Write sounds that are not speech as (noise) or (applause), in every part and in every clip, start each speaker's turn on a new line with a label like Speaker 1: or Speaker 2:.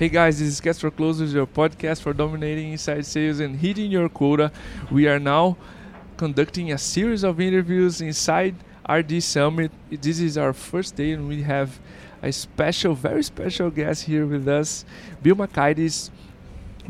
Speaker 1: Hey guys, this is Cast for Closers, your podcast for dominating inside sales and hitting your quota. We are now conducting a series of interviews inside RD Summit. This is our first day, and we have a special, very special guest here with us, Bill Macaitis.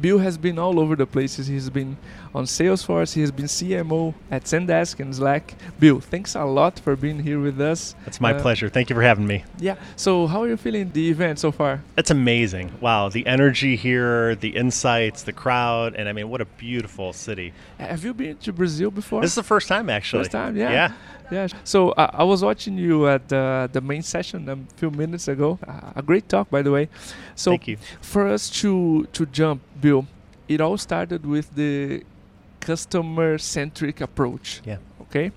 Speaker 1: Bill has been all over the places. He's been on Salesforce. He has been CMO at Zendesk and Slack. Bill, thanks a lot for being here with us.
Speaker 2: It's my uh, pleasure. Thank you for having me.
Speaker 1: Yeah. So, how are you feeling the event so far?
Speaker 2: It's amazing. Wow, the energy here, the insights, the crowd, and I mean, what a beautiful city.
Speaker 1: Have you been to Brazil before?
Speaker 2: This is the first time, actually.
Speaker 1: First time, yeah. Yeah. Yeah. So uh, I was watching you at the the main session a few minutes ago. Uh, a great talk, by the way.
Speaker 2: So Thank you.
Speaker 1: For us to to jump, Bill, it all started with the customer centric approach.
Speaker 2: Yeah.
Speaker 1: Okay.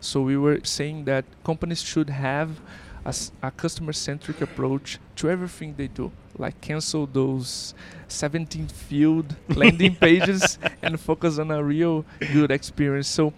Speaker 1: So we were saying that companies should have a, a customer centric approach to everything they do. Like cancel those 17 field (laughs) landing pages and focus on a real good experience. So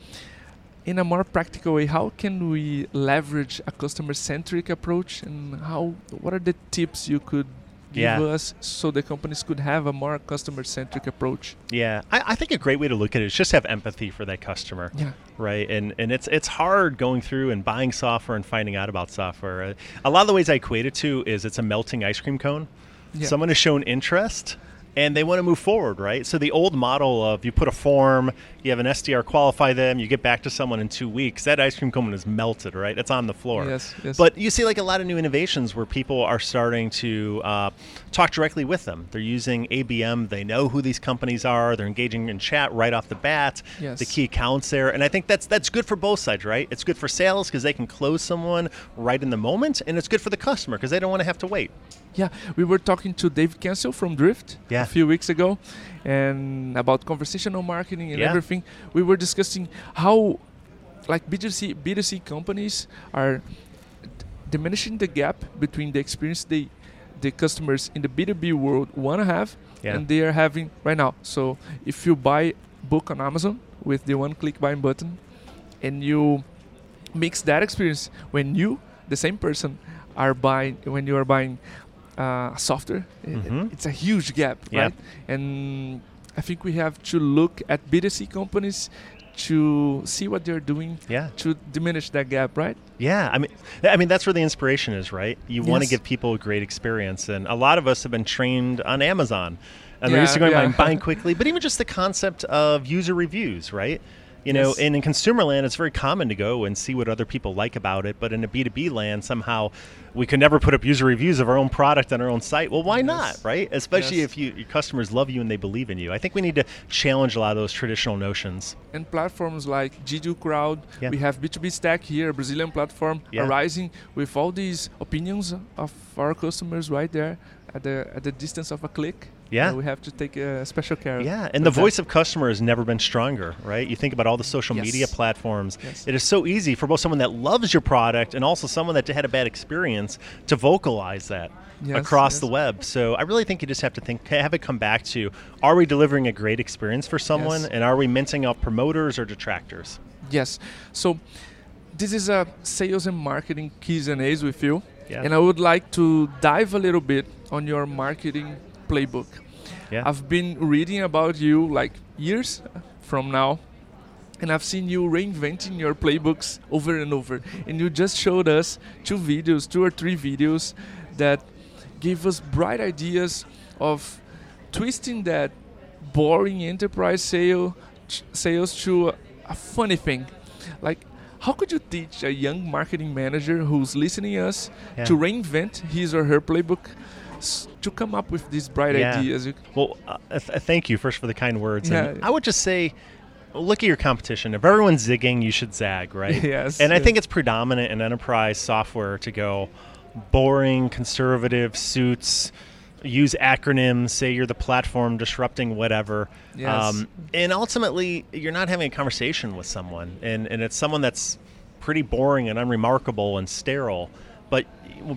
Speaker 1: in a more practical way, how can we leverage a customer centric approach and how what are the tips you could give yeah. us so the companies could have a more customer centric approach?
Speaker 2: Yeah, I, I, think a great way to look at it is just have empathy for that customer.
Speaker 1: Yeah.
Speaker 2: Right, and and it's it's hard going through and buying software and finding out about software. A lot of the ways I equate it to is it's a melting ice cream cone. Yeah. Someone has shown interest and they want to move forward, right? So the old model of you put a form, you have an SDR qualify them, you get back to someone in two weeks, that ice cream cone is melted, right? It's on the floor.
Speaker 1: Yes, yes.
Speaker 2: But you see like a lot of new innovations where people are starting to uh, talk directly with them. They're using ABM, they know who these companies are, they're engaging in chat right off the bat,
Speaker 1: yes.
Speaker 2: the key accounts there. And I think that's that's good for both sides, right? It's good for sales because they can close someone right in the moment, and it's good for the customer because they don't want to have to wait.
Speaker 1: Yeah, we were talking to Dave Cancel from Drift
Speaker 2: yeah.
Speaker 1: Few weeks ago, and about conversational marketing and
Speaker 2: yeah.
Speaker 1: everything. We were discussing how, like B2C B2C companies are diminishing the gap between the experience they, the customers in the B2B world want to have,
Speaker 2: yeah.
Speaker 1: and they are having right now. So if you buy book on Amazon with the one-click buying button, and you mix that experience when you, the same person, are buying when you are buying uh, software. Mm-hmm. it's a huge gap,
Speaker 2: yeah.
Speaker 1: right? And I think we have to look at B2C companies to see what they're doing
Speaker 2: yeah.
Speaker 1: to diminish that gap, right?
Speaker 2: Yeah, I mean, I mean that's where the inspiration is, right? You yes. want to give people a great experience, and a lot of us have been trained on Amazon, and yeah, they're used to going yeah. buying (laughs) quickly. But even just the concept of user reviews, right? You know, yes. and in consumer land, it's very common to go and see what other people like about it. But in a B2B land, somehow we could never put up user reviews of our own product on our own site. Well, why yes. not, right? Especially yes. if you, your customers love you and they believe in you. I think we need to challenge a lot of those traditional notions.
Speaker 1: And platforms like G2 Crowd,
Speaker 2: yeah.
Speaker 1: we have B2B Stack here, a Brazilian platform,
Speaker 2: yeah.
Speaker 1: arising with all these opinions of our customers right there at the at the distance of a click.
Speaker 2: Yeah,
Speaker 1: we have to take a special care.
Speaker 2: Yeah, and the voice of customer has never been stronger, right? You think about all the social
Speaker 1: yes.
Speaker 2: media platforms.
Speaker 1: Yes.
Speaker 2: It is so easy for both someone that loves your product and also someone that had a bad experience to vocalize that yes, across the web. So I really think you just have to think, have it come back to: Are we delivering a great experience for someone, and are we mincing out promoters or detractors?
Speaker 1: Yes. So this is a sales and marketing keys and A's with you.
Speaker 2: Yeah.
Speaker 1: And I would like to dive a little bit on your marketing playbook.
Speaker 2: Yeah.
Speaker 1: I've been reading about you like years from now, and I've seen you reinventing your playbooks over and over. And you just showed us two videos, two or three videos that gave us bright ideas of twisting that boring enterprise sale sales to a, a funny thing. Like how could you teach a young marketing manager who's listening us
Speaker 2: yeah.
Speaker 1: to reinvent his or her playbook to come up with these bright
Speaker 2: yeah.
Speaker 1: ideas?
Speaker 2: Well, uh, th- thank you first for the kind words.
Speaker 1: Yeah.
Speaker 2: And I would just say, look at your competition. If everyone's zigging, you should zag, right? (laughs)
Speaker 1: yes.
Speaker 2: And I think it's predominant in enterprise software to go boring, conservative suits use acronyms, say you're the platform disrupting whatever.
Speaker 1: Yes. Um,
Speaker 2: and ultimately, you're not having a conversation with someone, and, and it's someone that's pretty boring and unremarkable and sterile. But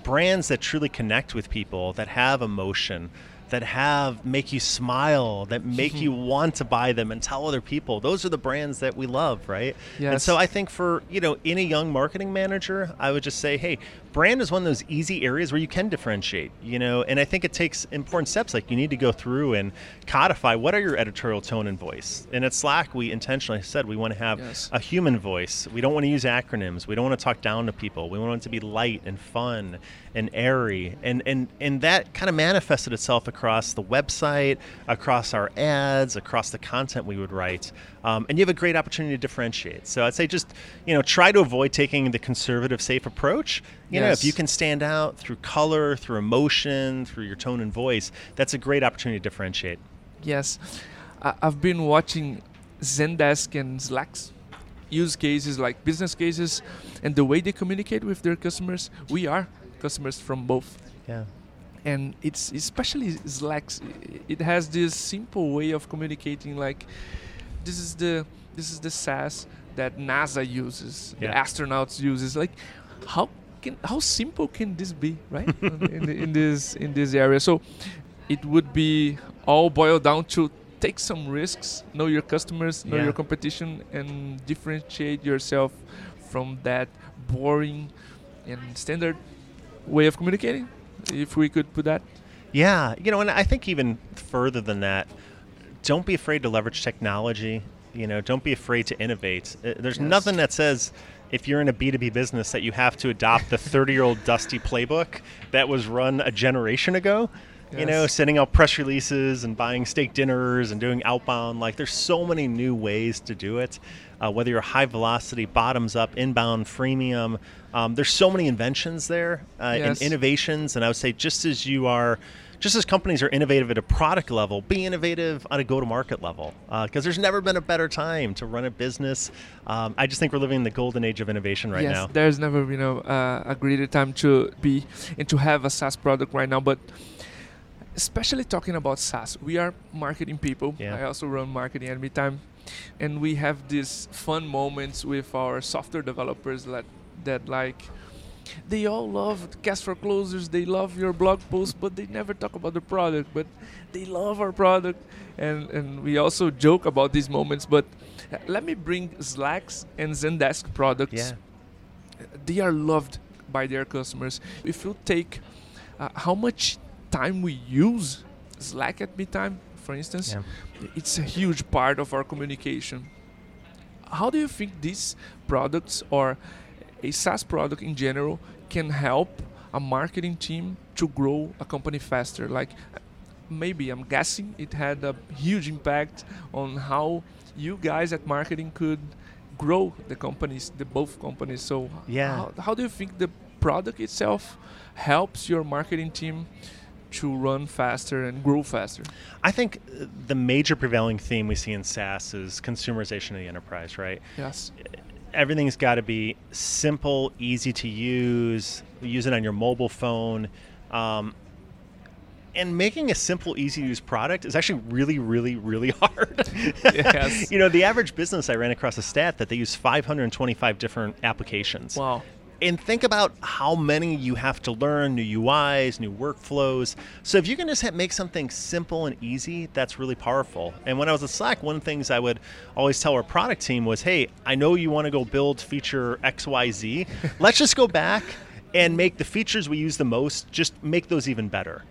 Speaker 2: brands that truly connect with people, that have emotion, that have make you smile, that make you mm-hmm. want to buy them and tell other people. Those are the brands that we love, right?
Speaker 1: Yes.
Speaker 2: And so I think for, you know, any young marketing manager, I would just say, hey, brand is one of those easy areas where you can differentiate, you know, and I think it takes important steps like you need to go through and codify what are your editorial tone and voice. And at Slack, we intentionally said we want to have
Speaker 1: Yes.
Speaker 2: a human voice. We don't want to use acronyms. We don't want to talk down to people. We want it to be light and fun and airy. And and and that kind of manifested itself across the website, across our ads, across the content we would write. Um, and you have a great opportunity to differentiate. So I'd say just you know try to avoid taking the conservative, safe approach. You know, if you can stand out through color, through emotion, through your tone and voice, that's a great opportunity to differentiate.
Speaker 1: Yes, I've been watching Zendesk and Slack's use cases, like business cases, and the way they communicate with their customers. We are customers from both,
Speaker 2: Yeah.
Speaker 1: And it's especially Slack's. i- It has this simple way of communicating. Like, this is the this is the SaaS that NASA uses, the astronauts uses. Like, how can how simple can this be, right? (laughs) in, the, in this in this area, so it would be all boiled down to take some risks, know your customers, know
Speaker 2: Yeah.
Speaker 1: your competition, and differentiate yourself from that boring and standard way of communicating. If we could put that.
Speaker 2: Yeah, you know, and I think even further than that, don't be afraid to leverage technology. You know, don't be afraid to innovate. Uh, There's
Speaker 1: Yes.
Speaker 2: nothing that says if you're in a B2B business that you have to adopt the 30 year old dusty playbook that was run a generation ago. You know, sending out press releases and buying steak dinners and doing outbound. Like, there's so many new ways to do it. Uh, whether you're high velocity, bottoms up, inbound, freemium, um, there's so many inventions there uh,
Speaker 1: Yes.
Speaker 2: and innovations. And I would say, just as you are, just as companies are innovative at a product level, be innovative on a go-to-market level. Because there's never been a better time to run a business. Um, I just think we're living in the golden age of innovation right
Speaker 1: yes,
Speaker 2: now.
Speaker 1: there's never been a, uh, a greater time to be and to have a SaaS product right now. But especially talking about SaaS, we are marketing people.
Speaker 2: Yeah.
Speaker 1: I also run marketing at Meetime, and we have these fun moments with our software developers that that like. They all love Cast for Closers. They love your blog post, but they never talk about the product. But they love our product, and and we also joke about these moments. But uh, let me bring Slacks and Zendesk products
Speaker 2: Yeah.
Speaker 1: they are loved by their customers. If you take uh, how much time we use Slack at Meetime, for instance,
Speaker 2: Yeah.
Speaker 1: it's a huge part of our communication. How do you think these products or a SaaS product in general can help a marketing team to grow a company faster? Like maybe I'm guessing it had a huge impact on how you guys at marketing could grow the companies, the both companies. So
Speaker 2: Yeah.
Speaker 1: how, how do you think the product itself helps your marketing team to run faster and grow faster?
Speaker 2: I think the major prevailing theme we see in SaaS is consumerization of the enterprise, right?
Speaker 1: Yes.
Speaker 2: everything's got to be simple, easy to use. Use it on your mobile phone. Um, and making a simple, easy to use product is actually really, really, really (laughs) hard.
Speaker 1: Yes.
Speaker 2: you know, the average business I ran across a stat that they use 525 different applications.
Speaker 1: Wow.
Speaker 2: And think about how many you have to learn new UIs, new workflows. So if you can just make something simple and easy, that's really powerful. And when I was at Slack, one of the things I would always tell our product team was, "Hey, I know you want to go build feature XYZ. (laughs) Let's just go back and make the features we use the most, just make those even better."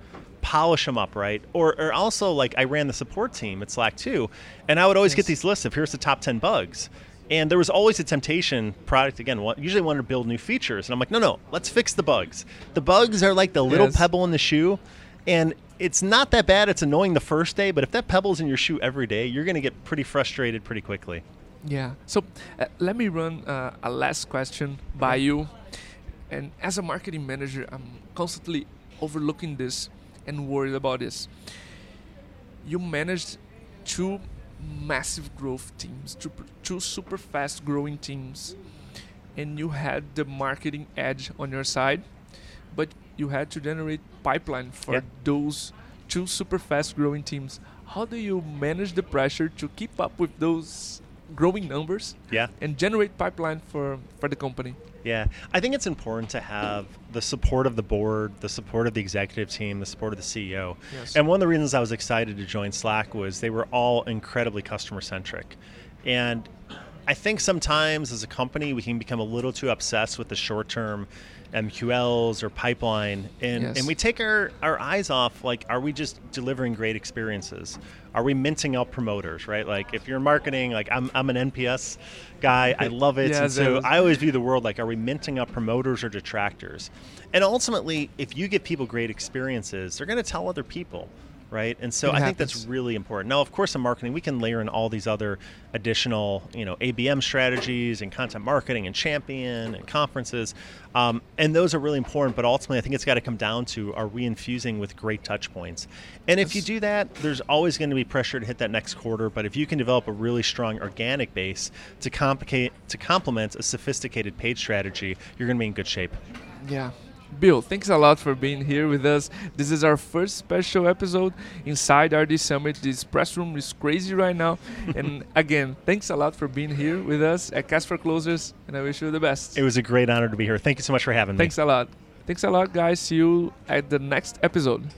Speaker 2: polish them up, right? Or, or also, like, I ran the support team at Slack too, and I would always get these lists of here's the top 10 bugs. And there was always a temptation, product again, usually wanted to build new features. And I'm like, no, no, let's fix the bugs. The bugs are like the little
Speaker 1: Yes.
Speaker 2: pebble in the shoe. And it's not that bad. It's annoying the first day, but if that pebble's in your shoe every day, you're going to get pretty frustrated pretty quickly.
Speaker 1: Yeah. So uh, let me run uh, a last question by you. And as a marketing manager, I'm constantly overlooking this and worried about this. You managed two massive growth teams, two, two super fast growing teams, and you had the marketing edge on your side, but you had to generate pipeline for
Speaker 2: Yeah.
Speaker 1: those two super fast growing teams. How do you manage the pressure to keep up with those growing numbers.
Speaker 2: Yeah.
Speaker 1: And generate pipeline for for the company.
Speaker 2: Yeah, I think it's important to have the support of the board, the support of the executive team, the support of the CEO. Yes. And one of the reasons I was excited to join Slack was they were all incredibly customer centric. And I think sometimes as a company we can become a little too obsessed with the short term MQLs or pipeline, and, yes. and we take our, our eyes off like, are we just delivering great experiences? Are we minting out promoters, right? Like, if you're marketing, like, I'm, I'm an NPS guy, I (laughs) love it. Yeah, and so I always view the world like, are we minting up promoters or detractors? And ultimately, if you give people great experiences, they're going to tell other people right? And so it I happens. think that's really important. Now, of course, in marketing, we can layer in all these other additional, you know, ABM strategies and content marketing and champion and conferences, um, and those are really important. But ultimately, I think it's got to come down to are we infusing with great touch points? And if you do that, there's always going to be pressure to hit that next quarter. But if you can develop a really strong organic base to complicate to complement a sophisticated paid strategy, you're going to be in good shape.
Speaker 1: Yeah, Bill, thanks a lot for being here with us. This is our first special episode inside RD Summit. This press room is crazy right now. (laughs) and again, thanks a lot for being here with us at Cast for Closers, and I wish you the best.
Speaker 2: It was a great honor to be here. Thank you so much for having
Speaker 1: me. Thanks a lot. Thanks a lot, guys. See you at the next episode.